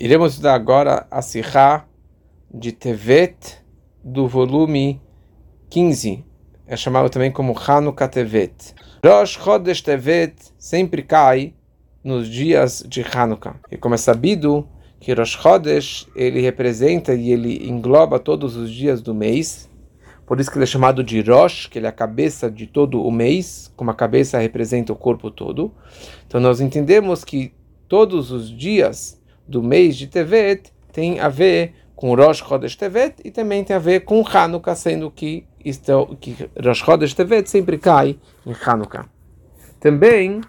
Iremos estudar agora a Sihá de Tevet do volume 15. É chamado também como Hanukkah Tevet. Rosh Chodesh Tevet sempre cai nos dias de Hanukkah. E como é sabido que Rosh Chodesh ele representa e ele engloba todos os dias do mês. Por isso que ele é chamado de Rosh, que ele é a cabeça de todo o mês, como a cabeça representa o corpo todo. Então nós entendemos que todos os dias do mês de Tevet tem a ver com Rosh Chodesh Tevet e também tem a ver com Hanukkah, sendo que, isto, que Rosh Chodesh Tevet sempre cai em Hanukkah. Também,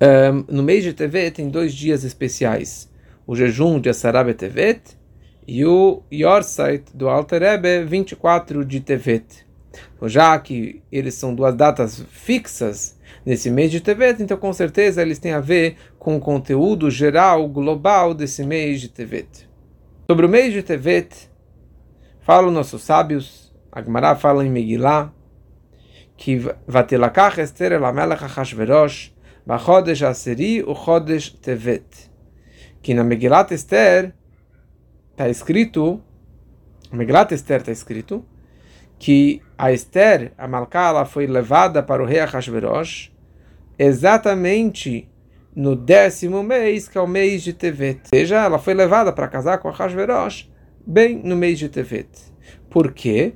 um, no mês de Tevet tem dois dias especiais. O jejum de Asarab Tevet e o Yorsait do Alter Rebbe, 24 de Tevet. Então, já que eles são duas datas fixas nesse mês de Tevet, então com certeza eles têm a ver com o conteúdo geral, global desse mês de Tevet. Sobre o mês de Tevet, falam nossos sábios, Agmará fala em Megillah, que Vatelakach Esther Elamelech Achashverosh, Bachodesh Aseri o Chodesh Tevet. Que na Megillat Esther está escrito, Megillat Esther está escrito, que a Esther, a Malká, ela foi levada para o rei Ahasverosh exatamente no décimo mês, que é o mês de Tevet. Ou seja, ela foi levada para casar com Ahasverosh bem no mês de Tevet. Por quê?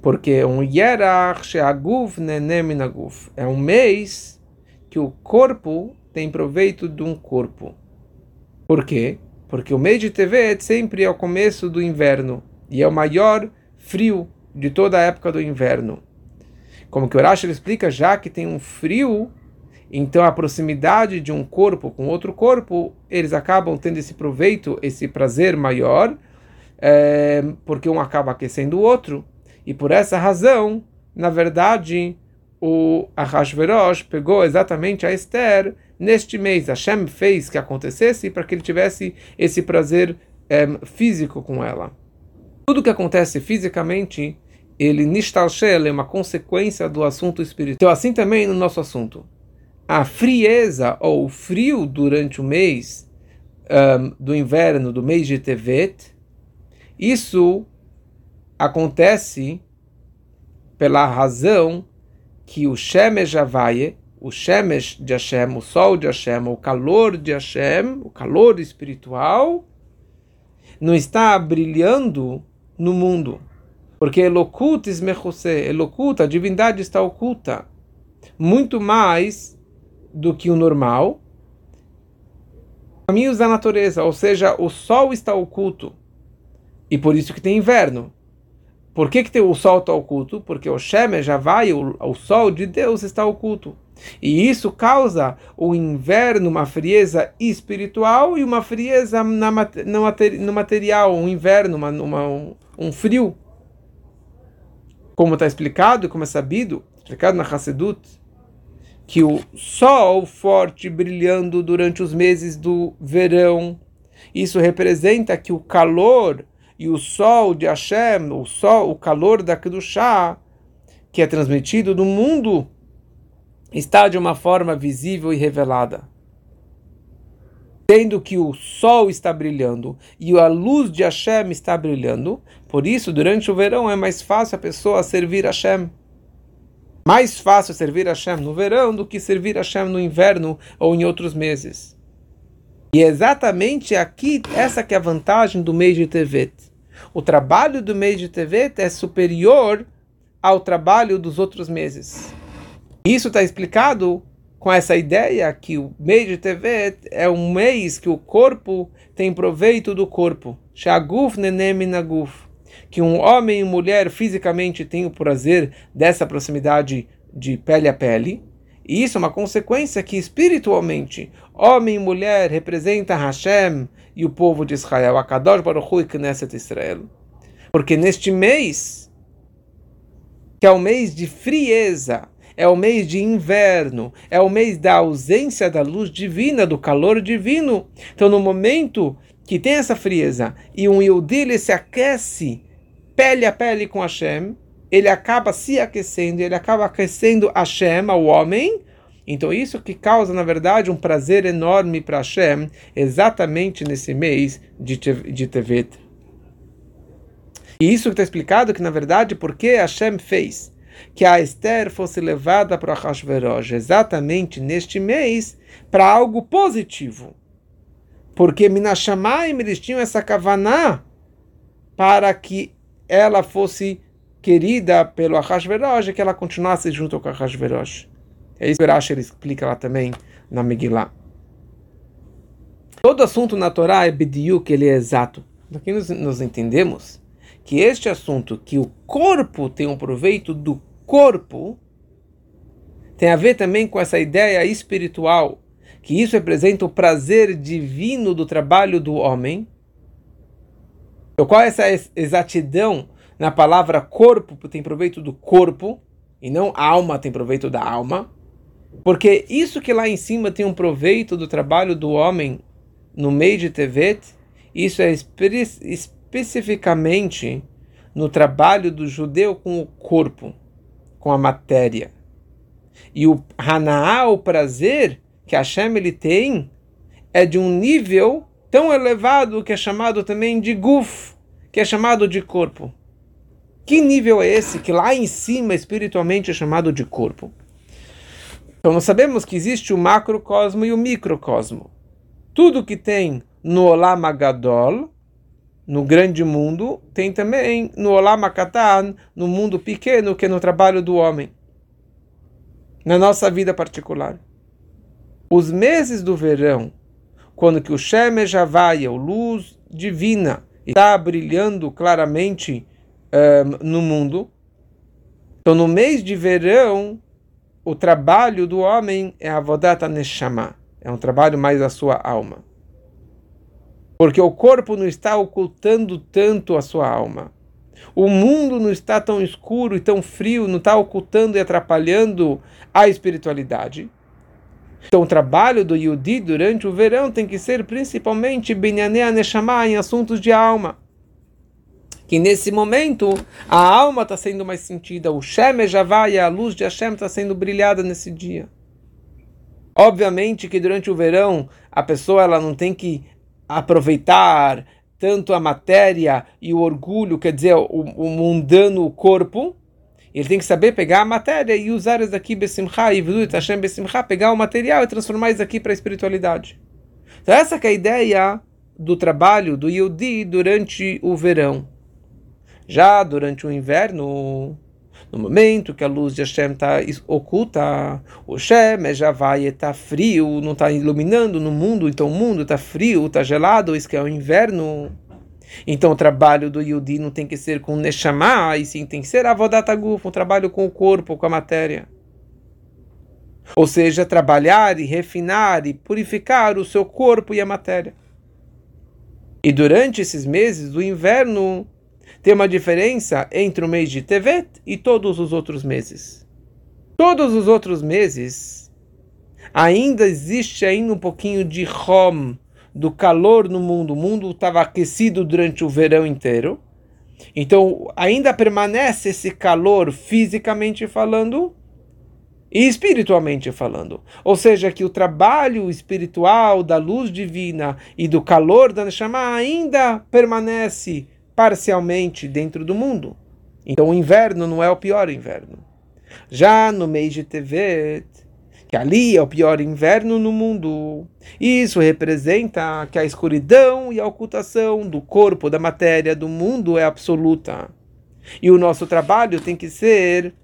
Porque um Yerach Sheaguv Neneminaguf é um mês que o corpo tem proveito de um corpo. Por quê? Porque o mês de Tevet sempre é o começo do inverno e é o maior frio de toda a época do inverno. Como que o Urash explica, já que tem um frio, então a proximidade de um corpo com outro corpo, eles acabam tendo esse proveito, esse prazer maior, é, porque um acaba aquecendo o outro. E por essa razão, na verdade, o Ahasverosh pegou exatamente a Esther neste mês. Hashem fez que acontecesse para que ele tivesse esse prazer é, físico com ela. Tudo que acontece fisicamente, ele nistalshel é uma consequência do assunto espiritual. Então, assim também no nosso assunto. A frieza ou o frio durante o mês um, do inverno, do mês de Tevet, isso acontece pela razão que o Shemesh Havaye, o Shemesh de Hashem, o sol de Hashem, o calor de Hashem, o calor espiritual, não está brilhando no mundo. Porque Elokut esmechose, Elokut, a divindade está oculta, muito mais do que o normal. Caminhos da natureza, ou seja, o sol está oculto. E por isso que tem inverno. Por que, que tem, o sol está oculto? Porque o Shemer já vai, o, o sol de Deus está oculto. E isso causa o inverno, uma frieza espiritual e uma frieza na, no, material, um inverno, uma, uma, um frio. Como está explicado como é sabido, explicado na Hassedut, que o sol forte brilhando durante os meses do verão, isso representa que o calor e o sol de Hashem, o sol, o calor da Kedushá, que é transmitido no mundo, está de uma forma visível e revelada sendo que o sol está brilhando e a luz de Hashem está brilhando, por isso, durante o verão é mais fácil a pessoa servir Hashem. Mais fácil servir Hashem no verão do que servir Hashem no inverno ou em outros meses. E é exatamente aqui, essa que é a vantagem do mês de Tevet. O trabalho do mês de Tevet é superior ao trabalho dos outros meses. Isso está explicado com essa ideia que o mês de TV é um mês que o corpo tem proveito do corpo. Shaguf neneminaguf. Que um homem e mulher fisicamente têm o prazer dessa proximidade de pele a pele. E isso é uma consequência que espiritualmente homem e mulher representam Hashem e o povo de Israel, Akadosh Baruch Hu e Knesset Israel. Porque neste mês, que é o mês de frieza, é o mês de inverno, é o mês da ausência da luz divina, do calor divino. Então, no momento que tem essa frieza e um Yehudi se aquece pele a pele com Hashem, ele acaba se aquecendo, ele acaba aquecendo Hashem, ao homem, Então isso que causa, na verdade, um prazer enorme para Hashem, exatamente nesse mês de, de Tevet. E isso está explicado que, na verdade, porque Hashem fez que a Esther fosse levada para Hashverosh exatamente neste mês para algo positivo. Porque Minashamayim eles tinham essa kavaná para que ela fosse querida pelo Ahashverosh e que ela continuasse junto com Ahashverosh. É isso que Rashi explica lá também na Megillah. Todo assunto na Torá é que ele é exato. Aqui nós, nós entendemos que este assunto, que o corpo tem um proveito do corpo, tem a ver também com essa ideia espiritual, que isso representa o prazer divino do trabalho do homem. Então, qual é essa exatidão na palavra corpo tem proveito do corpo e não alma tem proveito da alma? Porque isso que lá em cima tem um proveito do trabalho do homem no meio de Tevet, isso é espe especificamente no trabalho do judeu com o corpo, com a matéria. E o Hanaá, o prazer que Hashem ele tem, é de um nível tão elevado que é chamado também de guf, que é chamado de corpo. Que nível é esse que lá em cima espiritualmente é chamado de corpo? Então nós sabemos que existe o macrocosmo e o microcosmo. Tudo que tem no Olam Agadol, no grande mundo, tem também no Olam Akatan, no mundo pequeno, que é no trabalho do homem. Na nossa vida particular. Os meses do verão, quando que o Shemesh Havaya, a luz divina, está brilhando claramente um, no mundo, então no mês de verão, o trabalho do homem é a vodata neshama, é um trabalho mais da sua alma. Porque o corpo não está ocultando tanto a sua alma. O mundo não está tão escuro e tão frio, não está ocultando e atrapalhando a espiritualidade. Então, o trabalho do Yudi durante o verão tem que ser principalmente Benyanea Neshama em assuntos de alma que nesse momento a alma está sendo mais sentida, o Shem vai, a luz de Hashem está sendo brilhada nesse dia. Obviamente que durante o verão a pessoa ela não tem que aproveitar tanto a matéria e o orgulho, quer dizer, o, o mundano o corpo, ele tem que saber pegar a matéria e usar isso aqui besimcha, e Hashem besimcha, pegar o material e transformar isso aqui para a espiritualidade. Então essa é a ideia do trabalho do Yudi durante o verão. Já durante o inverno, no momento que a luz de Hashem está oculta, o Hashem já vai estar frio, não está iluminando no mundo, então o mundo está frio, está gelado, isso que é o inverno. Então o trabalho do Yudi não tem que ser com Neshama, e sim tem que ser Avodataguf, um trabalho com o corpo, com a matéria. Ou seja, trabalhar e refinar e purificar o seu corpo e a matéria. E durante esses meses do inverno, tem uma diferença entre o mês de Tevet e todos os outros meses. Todos os outros meses ainda existe ainda um pouquinho de Hom, do calor no mundo. O mundo estava aquecido durante o verão inteiro. Então ainda permanece esse calor fisicamente falando e espiritualmente falando. Ou seja, que o trabalho espiritual da luz divina e do calor da Neshama ainda permanece parcialmente dentro do mundo. Então o inverno não é o pior inverno. Já no mês de Tevet, que ali é o pior inverno no mundo, isso representa que a escuridão e a ocultação do corpo, da matéria, do mundo é absoluta. E o nosso trabalho tem que ser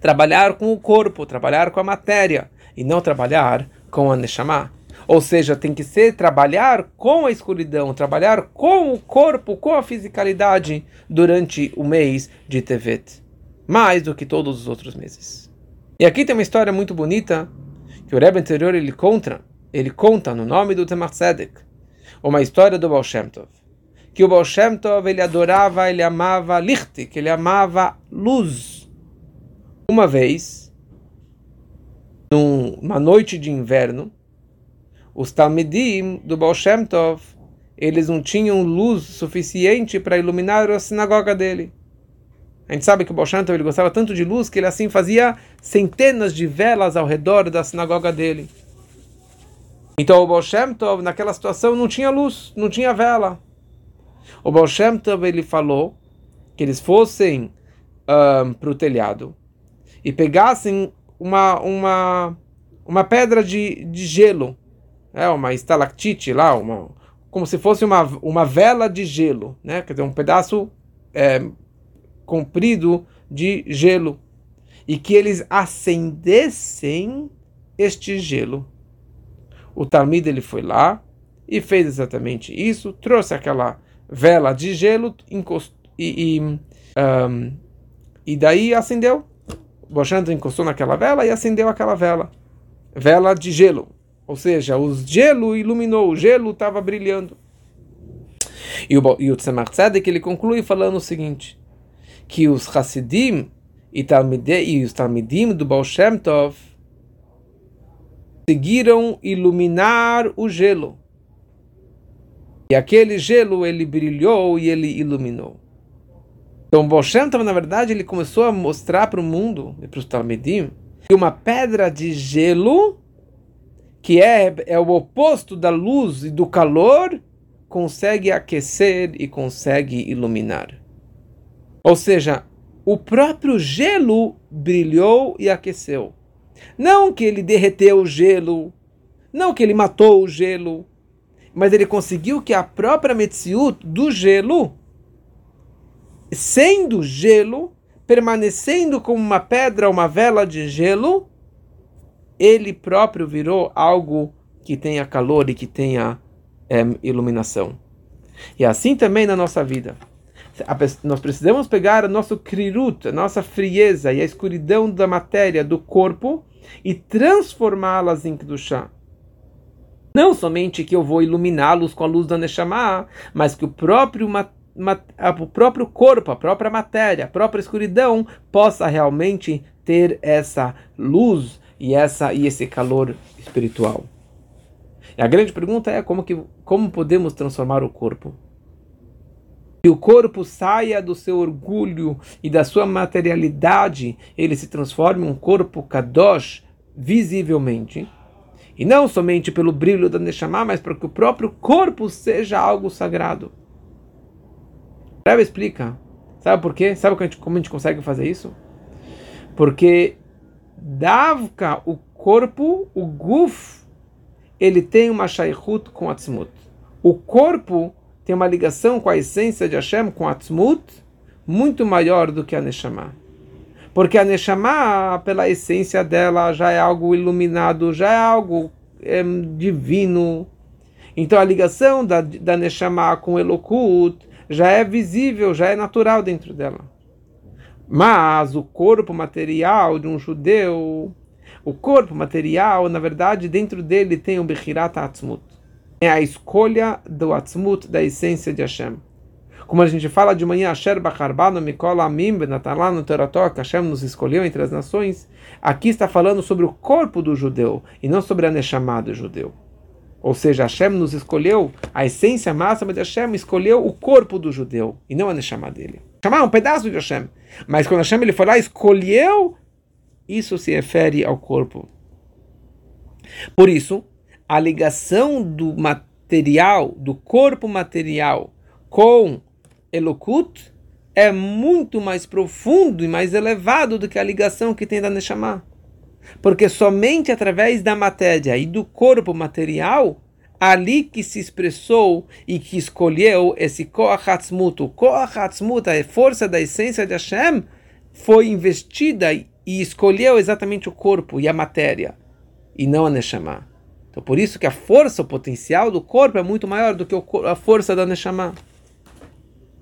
trabalhar com o corpo, trabalhar com a matéria, e não trabalhar com a Neshama. Ou seja, tem que ser trabalhar com a escuridão, trabalhar com o corpo, com a fisicalidade durante o mês de Tevet, mais do que todos os outros meses. E aqui tem uma história muito bonita que o Rebbe anterior ele conta, ele conta no nome do Temach Tzedek, uma história do Baal Shem Tov, que o Baal Shem Tov ele adorava, ele amava licht, que ele amava luz. Uma vez, numa noite de inverno, os Talmidim do Baal Shem Tov, eles não tinham luz suficiente para iluminar a sinagoga dele. A gente sabe que o Baal Shem Tov, ele gostava tanto de luz que ele assim fazia centenas de velas ao redor da sinagoga dele. Então o Baal Shem Tov, naquela situação, não tinha luz, não tinha vela. O Baal Shem Tov, ele falou que eles fossem um, para o telhado e pegassem uma, uma, uma pedra de, de gelo, é uma estalactite lá, uma, como se fosse uma, uma vela de gelo, né? quer dizer, um pedaço é, comprido de gelo, e que eles acendessem este gelo. O Talmud ele foi lá e fez exatamente isso, trouxe aquela vela de gelo encost... e, e, um, e daí acendeu. Bochanta encostou naquela vela e acendeu aquela vela. Vela de gelo. Ou seja, o gelo iluminou, o gelo estava brilhando. E o, e o Tzemach Tzedek, ele conclui falando o seguinte, que os Hasidim e, e os Talmidim do Baal Shem Tov conseguiram iluminar o gelo. E aquele gelo ele brilhou e ele iluminou. Então, Boshem, na verdade, ele começou a mostrar para o mundo e para os Talmidim que uma pedra de gelo, que é, é o oposto da luz e do calor, consegue aquecer e consegue iluminar. Ou seja, o próprio gelo brilhou e aqueceu. Não que ele derreteu o gelo, não que ele matou o gelo, mas ele conseguiu que a própria Metziut do gelo, sendo gelo, permanecendo como uma pedra, uma vela de gelo, ele próprio virou algo que tenha calor e que tenha é, iluminação. E assim também na nossa vida. Nós precisamos pegar o nosso krirut, a nossa frieza e a escuridão da matéria, do corpo, e transformá-las em Kedushá. Não somente que eu vou iluminá-los com a luz da Neshama, mas que o próprio, o próprio corpo, a própria matéria, a própria escuridão possa realmente ter essa luz e, essa, e esse calor espiritual. E a grande pergunta é como, que, como podemos transformar o corpo? que o corpo saia do seu orgulho e da sua materialidade, ele se transforme em um corpo kadosh, visivelmente. E não somente pelo brilho da Neshama, mas para que o próprio corpo seja algo sagrado. Rebbe explica. Sabe por quê? Sabe como a gente consegue fazer isso? Porque Davka, o corpo, o guf, ele tem uma shaykhut com atzmut. O corpo tem uma ligação com a essência de Hashem, com Atzmut, muito maior do que a Neshama. Porque a Neshama, pela essência dela, já é algo iluminado, já é algo é, divino. Então a ligação da, da Neshama com Elokut já é visível, já é natural dentro dela. Mas o corpo material de um judeu, o corpo material, na verdade, dentro dele tem o Bechirat Atzmut é a escolha do Atzmut, da essência de Hashem. Como a gente fala de manhã, Asher Bacharbano Mikola Amim Terató, que Hashem nos escolheu entre as nações, aqui está falando sobre o corpo do judeu e não sobre a Neshama do judeu. Ou seja, Hashem nos escolheu, a essência máxima de Hashem escolheu o corpo do judeu e não a Neshama dele. Chamar um pedaço de Hashem. Mas quando Hashem ele foi lá, escolheu, isso se refere ao corpo. Por isso, a ligação do material, do corpo material com Elokut é muito mais profundo e mais elevado do que a ligação que tem da Neshama. Porque somente através da matéria e do corpo material, ali que se expressou e que escolheu esse Koachatzmut, o Koachatzmut, a força da essência de Hashem, foi investida e escolheu exatamente o corpo e a matéria, e não a Neshama. Então por isso que a força, o potencial do corpo é muito maior do que a força da Neshama.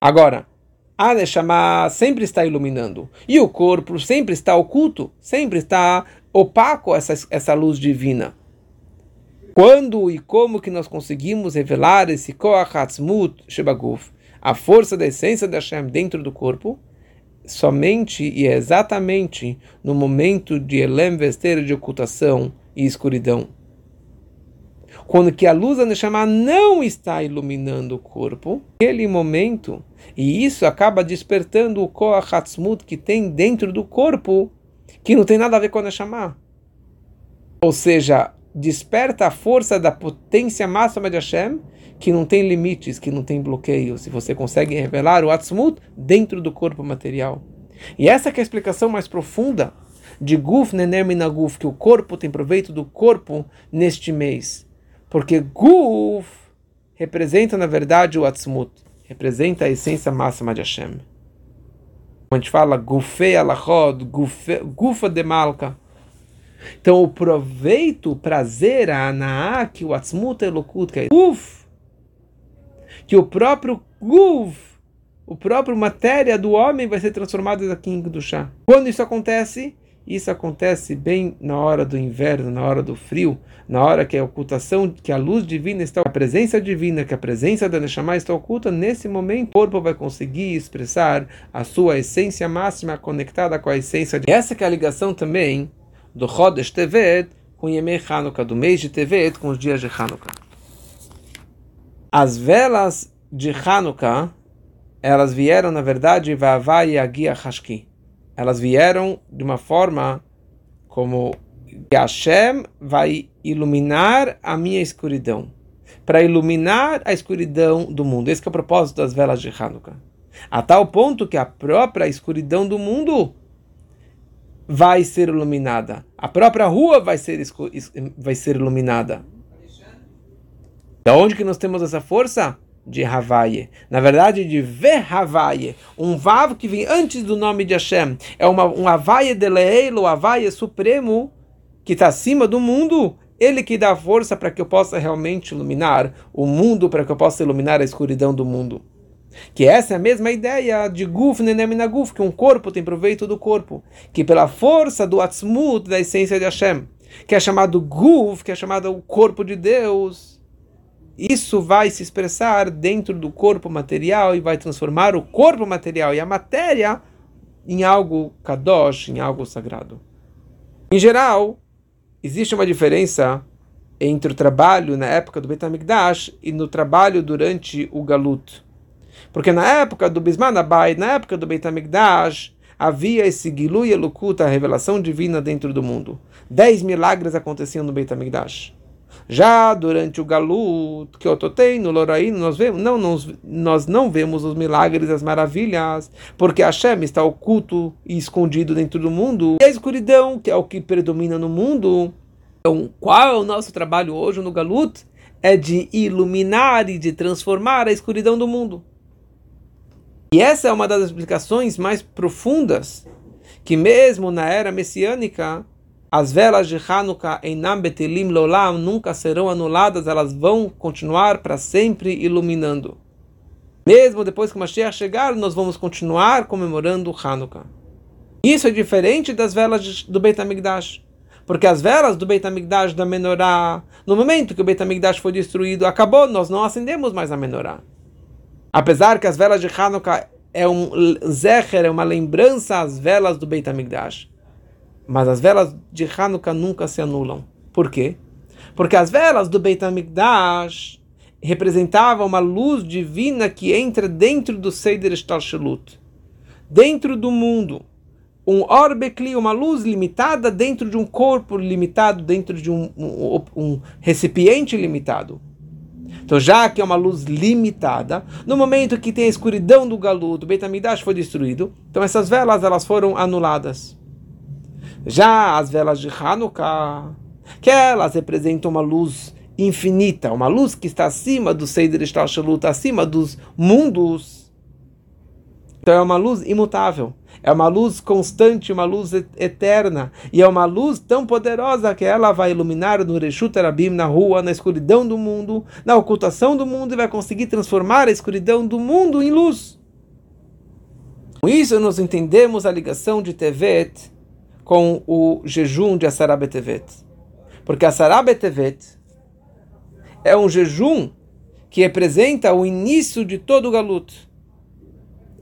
Agora, a Neshama sempre está iluminando. E o corpo sempre está oculto, sempre está opaco essa, essa luz divina. Quando e como que nós conseguimos revelar esse Koach Hatzmut Shebaguf, a força da essência da Hashem dentro do corpo? Somente e exatamente no momento de Elem Vester de ocultação e escuridão Quando que a luz da Neshama não está iluminando o corpo, aquele momento, e isso acaba despertando o Koach Hatzmut que tem dentro do corpo, que não tem nada a ver com a Neshama. Ou seja, desperta a força da potência máxima de Hashem, que não tem limites, que não tem bloqueios. Se você consegue revelar o Atzmut dentro do corpo material. E essa é a explicação mais profunda de Guf Nener Guf, que o corpo tem proveito do corpo neste mês. Porque Guf representa, na verdade, o Atzmut, representa a essência máxima de Hashem. Quando a gente fala Gufei Alachod, Gufa de Malka, então, o proveito, o prazer, a anaá, que o atzmut elokut, que é uf, que o próprio guf, o próprio matéria do homem vai ser transformado aqui em chá. Quando isso acontece? Isso acontece bem na hora do inverno, na hora do frio, na hora que a ocultação, que a luz divina está, a presença divina, que a presença da Neshama está oculta, nesse momento o corpo vai conseguir expressar a sua essência máxima conectada com a essência de... Essa é a ligação também do Chodesh Tevet com Yemei Hanukkah, do mês de Tevet com os dias de Hanukkah. As velas de Hanukkah, elas vieram, na verdade, Vavai Agia Hashki. Elas vieram de uma forma como Hashem vai iluminar a minha escuridão. Para iluminar a escuridão do mundo. Esse é o propósito das velas de Hanukkah. A tal ponto que a própria escuridão do mundo vai ser iluminada. A própria rua vai ser, vai ser iluminada. Da onde que nós temos essa força? De Havaye. Na verdade, de Havaye. Um Vav que vem antes do nome de Hashem. É uma, um Havaye de Leilo, Havaye supremo, que está acima do mundo. Ele que dá força para que eu possa realmente iluminar o mundo, para que eu possa iluminar a escuridão do mundo. Que essa é a mesma ideia de Guf Nenemina Guf, que um corpo tem proveito do corpo. Que pela força do Atzmut, da essência de Hashem, que é chamado Guf, que é chamado o corpo de Deus, isso vai se expressar dentro do corpo material e vai transformar o corpo material e a matéria em algo kadosh, em algo sagrado. Em geral, existe uma diferença entre o trabalho na época do Betamigdash e no trabalho durante o Galut. Porque na época do Bisman Abai, na época do Beit HaMikdash, havia esse Gilu e a revelação divina dentro do mundo. Dez milagres aconteciam no Beit HaMikdash. Já durante o Galut, que eu totei no Loraíno, nós, vemos, não, nós, nós não vemos os milagres, as maravilhas, porque Hashem está oculto e escondido dentro do mundo. E a escuridão, que é o que predomina no mundo. Então, qual é o nosso trabalho hoje no Galut? É de iluminar e de transformar a escuridão do mundo. E essa é uma das explicações mais profundas que mesmo na era messiânica as velas de Hanukkah em Nambetelim Lolam nunca serão anuladas, elas vão continuar para sempre iluminando. Mesmo depois que Mashiach chegar, nós vamos continuar comemorando Hanukkah. Isso é diferente das velas do Beit HaMikdash. Porque as velas do Beit HaMikdash da Menorá, no momento que o Beit HaMikdash foi destruído, acabou, nós não acendemos mais a Menorá. Apesar que as velas de Hanukkah é um zecher, é uma lembrança às velas do Beit HaMikdash. Mas as velas de Hanukkah nunca se anulam. Por quê? Porque as velas do Beit HaMikdash representavam uma luz divina que entra dentro do Seder Shtalshelut. Dentro do mundo. Um orbekli, uma luz limitada dentro de um corpo limitado, dentro de um, um, um recipiente limitado. Então, já que é uma luz limitada, no momento que tem a escuridão do galuto, o Betamidash foi destruído, então essas velas elas foram anuladas. Já as velas de Hanukkah, que elas representam uma luz infinita, uma luz que está acima do Seider Shtalshalut, acima dos mundos. Então é uma luz imutável. É uma luz constante, uma luz eterna. E é uma luz tão poderosa que ela vai iluminar no Reshut Arabim, na rua, na escuridão do mundo, na ocultação do mundo, e vai conseguir transformar a escuridão do mundo em luz. Com isso, nós entendemos a ligação de Tevet com o jejum de Asarab Tevet. Porque Asarab Tevet é um jejum que representa o início de todo o galuto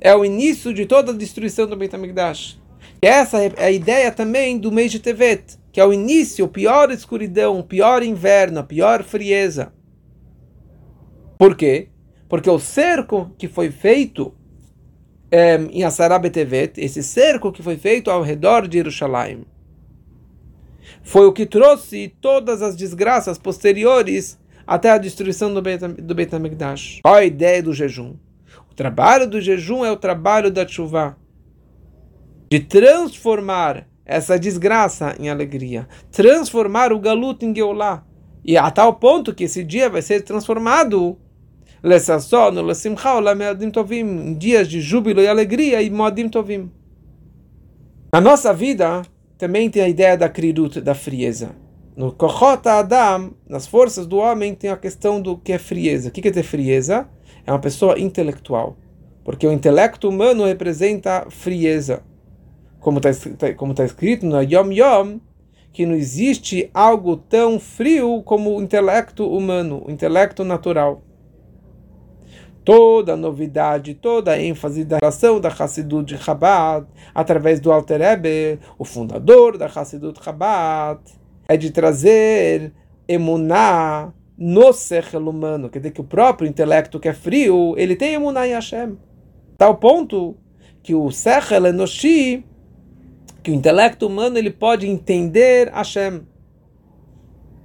é o início de toda a destruição do Beit HaMikdash. Essa é a ideia também do mês de Tevet, que é o início, a pior escuridão, o pior inverno, a pior frieza. Por quê? Porque o cerco que foi feito é, em Asara Betevet, esse cerco que foi feito ao redor de Jerusalém, foi o que trouxe todas as desgraças posteriores até a destruição do Beit, HaMikdash. Qual a ideia do jejum? O trabalho do jejum é o trabalho da chuva, de transformar essa desgraça em alegria, transformar o galuto em Geulah, e a tal ponto que esse dia vai ser transformado em dias de júbilo e alegria e modim tovim. Na nossa vida também tem a ideia da krirut, da frieza. No Kochot Adam, nas forças do homem, tem a questão do que é frieza. O que é ter frieza? É uma pessoa intelectual. Porque o intelecto humano representa frieza. Como está como tá escrito no Yom Yom, que não existe algo tão frio como o intelecto humano, o intelecto natural. Toda a novidade, toda a ênfase da relação da Hassidut de através do Alter Ebe, o fundador da Hassidut Chabad, é de trazer emuná no sechel humano, quer dizer que o próprio intelecto que é frio, ele tem emuná em Hashem. Tal ponto que o sechel enoshi, que o intelecto humano ele pode entender Hashem.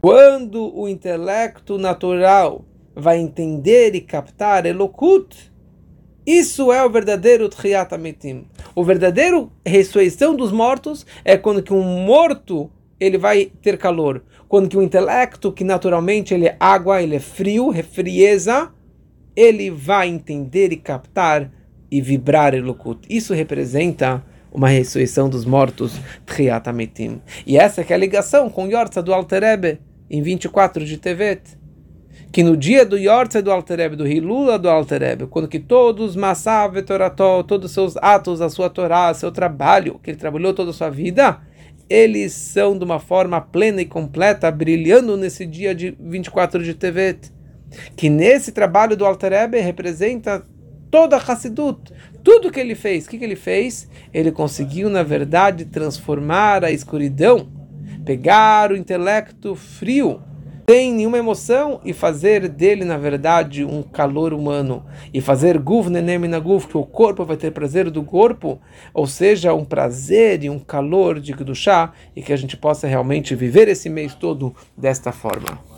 Quando o intelecto natural vai entender e captar Elokut, isso é o verdadeiro Amitim. O verdadeiro ressurreição dos mortos é quando que um morto ele vai ter calor. Quando que o intelecto, que naturalmente ele é água, ele é frio, refrieza, ele vai entender e captar e vibrar Elokut. Isso representa uma ressurreição dos mortos, Tchiat. E essa é a ligação com Yorza do Alterebe, em 24 de Tevet que no dia do Yortze do Alterebe, do Hilula do Alterebe, quando que todos Massav Torató, todos os seus atos, a sua Torá, seu trabalho, que ele trabalhou toda a sua vida, eles são de uma forma plena e completa, brilhando nesse dia de 24 de Tevet. Que nesse trabalho do Alterebe representa toda a Hassidut, tudo que ele fez. O que, que ele fez? Ele conseguiu, na verdade, transformar a escuridão, pegar o intelecto frio, sem nenhuma emoção e fazer dele, na verdade, um calor humano. E fazer guv nenem na guv, que o corpo vai ter prazer do corpo, ou seja, um prazer e um calor de chá e que a gente possa realmente viver esse mês todo desta forma.